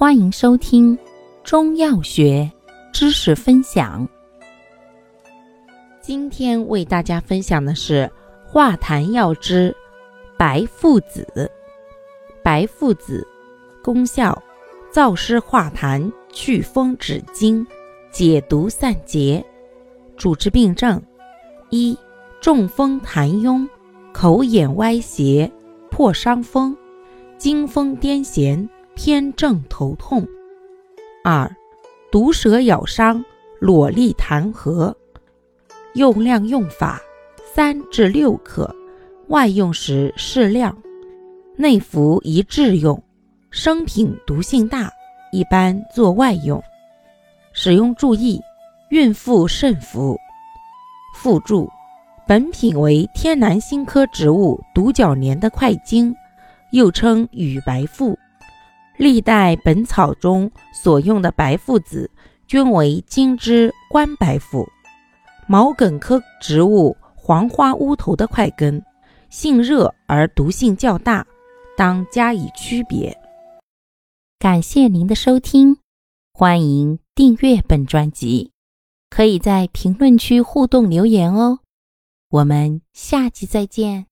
欢迎收听中药学知识分享。今天为大家分享的是化痰药之白附子。白附子功效：燥湿化痰、祛风止痉、解毒散结。主治病症：一、中风痰壅、口眼歪斜、破伤风、惊风癫痫。偏正头痛。二、毒蛇咬伤、裸痢痰核。用量用法：三至六克，外用时适量。内服宜制用，生品毒性大，一般做外用。使用注意：孕妇慎服。附注：本品为天南星科植物独角莲的块茎，又称羽白附。历代《本草》中所用的白附子均为金枝关白附，毛茛科植物黄花乌头的块根，性热而毒性较大，当加以区别。感谢您的收听，欢迎订阅本专辑，可以在评论区互动留言哦。我们下期再见。